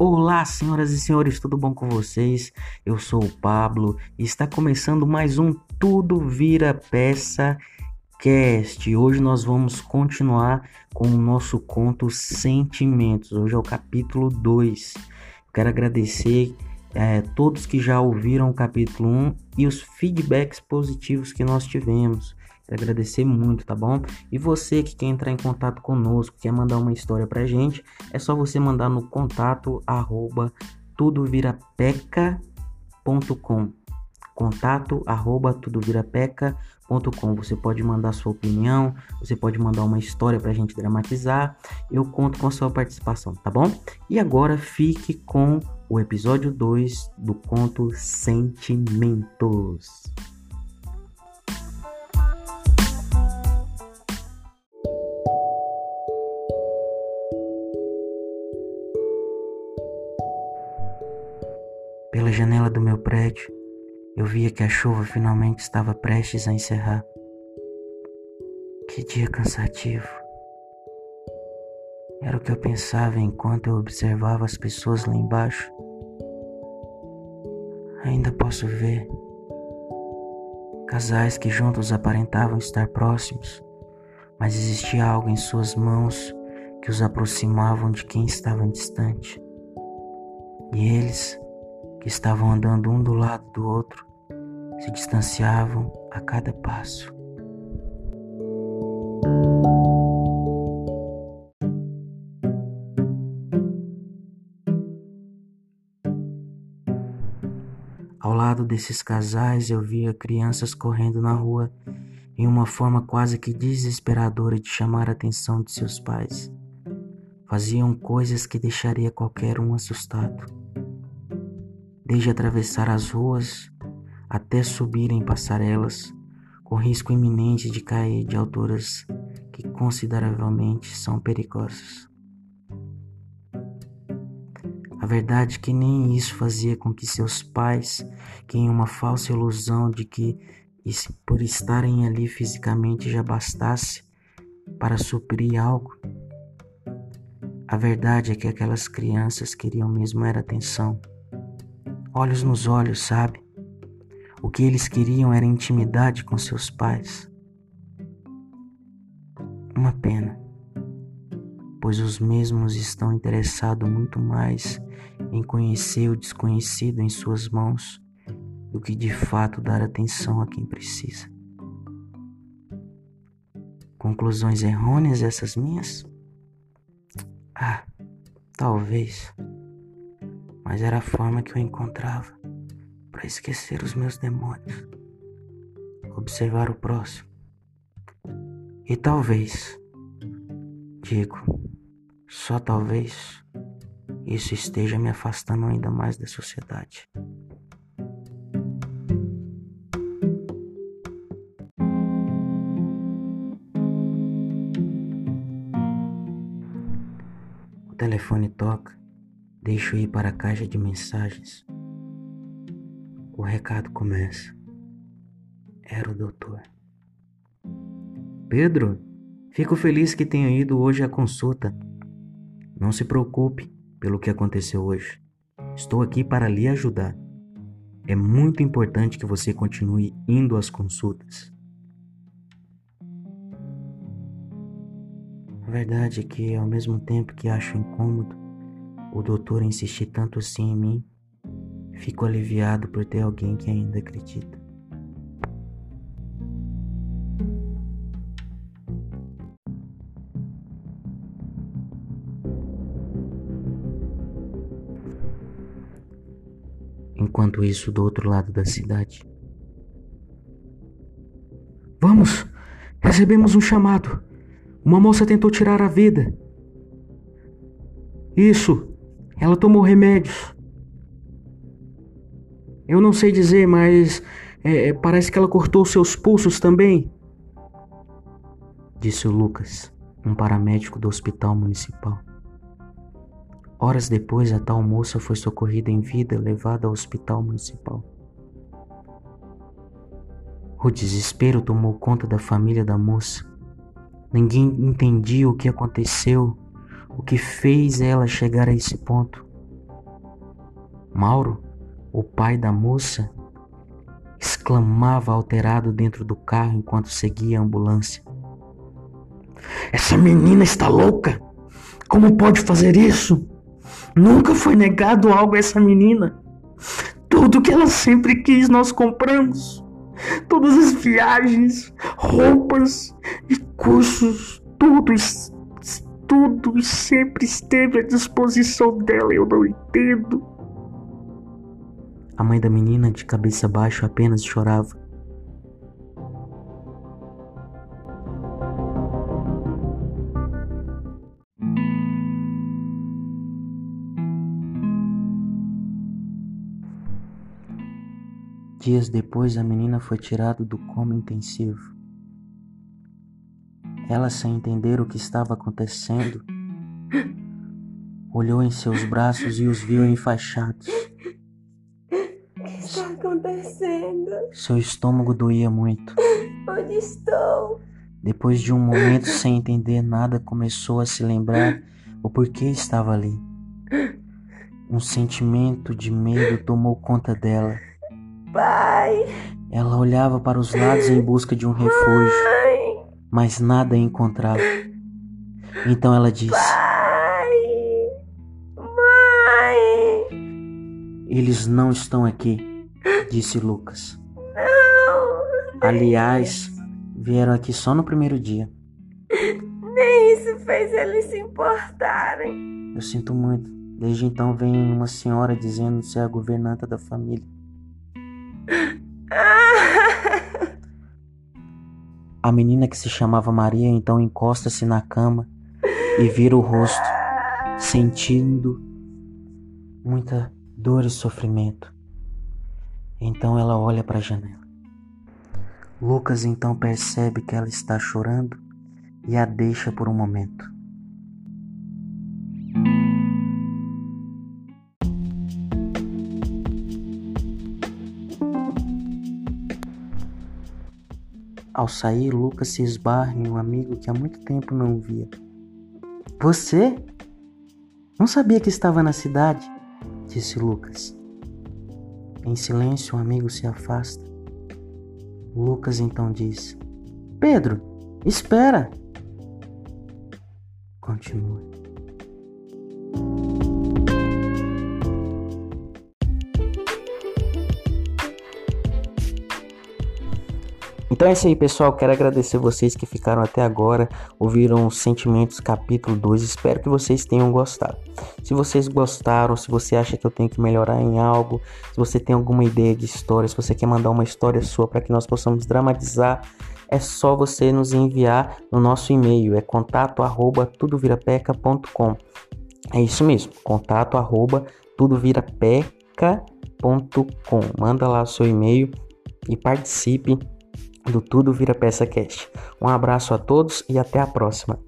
Olá, senhoras e senhores, tudo bom com vocês? Eu sou o Pablo e está começando mais um Tudo Vira Peça Cast. Hoje nós vamos continuar com o nosso conto Sentimentos. Hoje é o capítulo 2. Quero agradecer é, todos que já ouviram o capítulo 1 e os feedbacks positivos que nós tivemos. Agradecer muito, tá bom? E você que quer entrar em contato conosco, quer mandar uma história pra gente, é só você mandar no contato arroba tudovirapeca.com contato arroba tudovirapeca.com Você pode mandar sua opinião, você pode mandar uma história pra gente dramatizar. Eu conto com a sua participação, tá bom? E agora fique com o episódio 2 do conto Sentimentos. Pela janela do meu prédio, eu via que a chuva finalmente estava prestes a encerrar. Que dia cansativo. Era o que eu pensava enquanto eu observava as pessoas lá embaixo. Ainda posso ver casais que juntos aparentavam estar próximos, mas existia algo em suas mãos que os aproximavam de quem estava distante. E eles que estavam andando um do lado do outro se distanciavam a cada passo. Ao lado desses casais eu via crianças correndo na rua em uma forma quase que desesperadora de chamar a atenção de seus pais. Faziam coisas que deixaria qualquer um assustado desde atravessar as ruas até subir em passarelas, com risco iminente de cair de alturas que consideravelmente são perigosas. A verdade é que nem isso fazia com que seus pais, que em uma falsa ilusão de que por estarem ali fisicamente já bastasse para suprir algo, a verdade é que aquelas crianças queriam mesmo era atenção olhos nos olhos, sabe? O que eles queriam era intimidade com seus pais. Uma pena, pois os mesmos estão interessados muito mais em conhecer o desconhecido em suas mãos do que de fato dar atenção a quem precisa. Conclusões errôneas essas minhas? Ah, talvez mas era a forma que eu encontrava para esquecer os meus demônios, observar o próximo. E talvez, digo, só talvez, isso esteja me afastando ainda mais da sociedade. O telefone toca Deixo ir para a caixa de mensagens. O recado começa. Era o doutor. Pedro, fico feliz que tenha ido hoje à consulta. Não se preocupe pelo que aconteceu hoje. Estou aqui para lhe ajudar. É muito importante que você continue indo às consultas. A verdade é que, ao mesmo tempo que acho incômodo, o doutor insistir tanto assim em mim, fico aliviado por ter alguém que ainda acredita. Enquanto isso, do outro lado da cidade. Vamos! Recebemos um chamado. Uma moça tentou tirar a vida. Isso! Ela tomou remédios. Eu não sei dizer, mas é, é, parece que ela cortou seus pulsos também. Disse o Lucas, um paramédico do hospital municipal. Horas depois, a tal moça foi socorrida em vida e levada ao hospital municipal. O desespero tomou conta da família da moça. Ninguém entendia o que aconteceu o que fez ela chegar a esse ponto. Mauro, o pai da moça, exclamava alterado dentro do carro enquanto seguia a ambulância. Essa menina está louca! Como pode fazer isso? Nunca foi negado algo a essa menina. Tudo que ela sempre quis nós compramos. Todas as viagens, roupas e cursos, tudo, tudo sempre esteve à disposição dela. Eu não entendo. A mãe da menina, de cabeça baixa, apenas chorava. Dias depois, a menina foi tirada do coma intensivo. Ela, sem entender o que estava acontecendo, olhou em seus braços e os viu enfaixados. O que está acontecendo? Seu estômago doía muito. Onde estou? Depois de um momento sem entender nada, começou a se lembrar o porquê estava ali. Um sentimento de medo tomou conta dela. Pai. Ela olhava para os lados em busca de um refúgio, Mãe. Mas nada encontrava. Então ela disse: Pai. Mãe. Eles não estão aqui, disse Lucas. Não. Aliás, vieram aqui só no primeiro dia. Nem isso fez eles se importarem. Eu sinto muito. Desde então vem uma senhora dizendo ser a governanta da família. A menina que se chamava Maria então encosta-se na cama e vira o rosto, sentindo muita dor e sofrimento. Então ela olha para a janela. Lucas então percebe que ela está chorando e a deixa por um momento. Ao sair, Lucas se esbarra em um amigo que há muito tempo não via. Você? Não sabia que estava na cidade, disse Lucas. Em silêncio, o amigo se afasta. Lucas então diz: Pedro, espera! Continua. Então é isso aí, pessoal. Quero agradecer vocês que ficaram até agora, ouviram Sentimentos capítulo 2. Espero que vocês tenham gostado. Se vocês gostaram, se você acha que eu tenho que melhorar em algo, se você tem alguma ideia de história, se você quer mandar uma história sua para que nós possamos dramatizar, é só você nos enviar no nosso e-mail, é contato@tudovirapeca.com. É isso mesmo, contato@tudovirapeca.com. Manda lá o seu e-mail e participe do Tudo Vira Peça Cast. Um abraço a todos e até a próxima.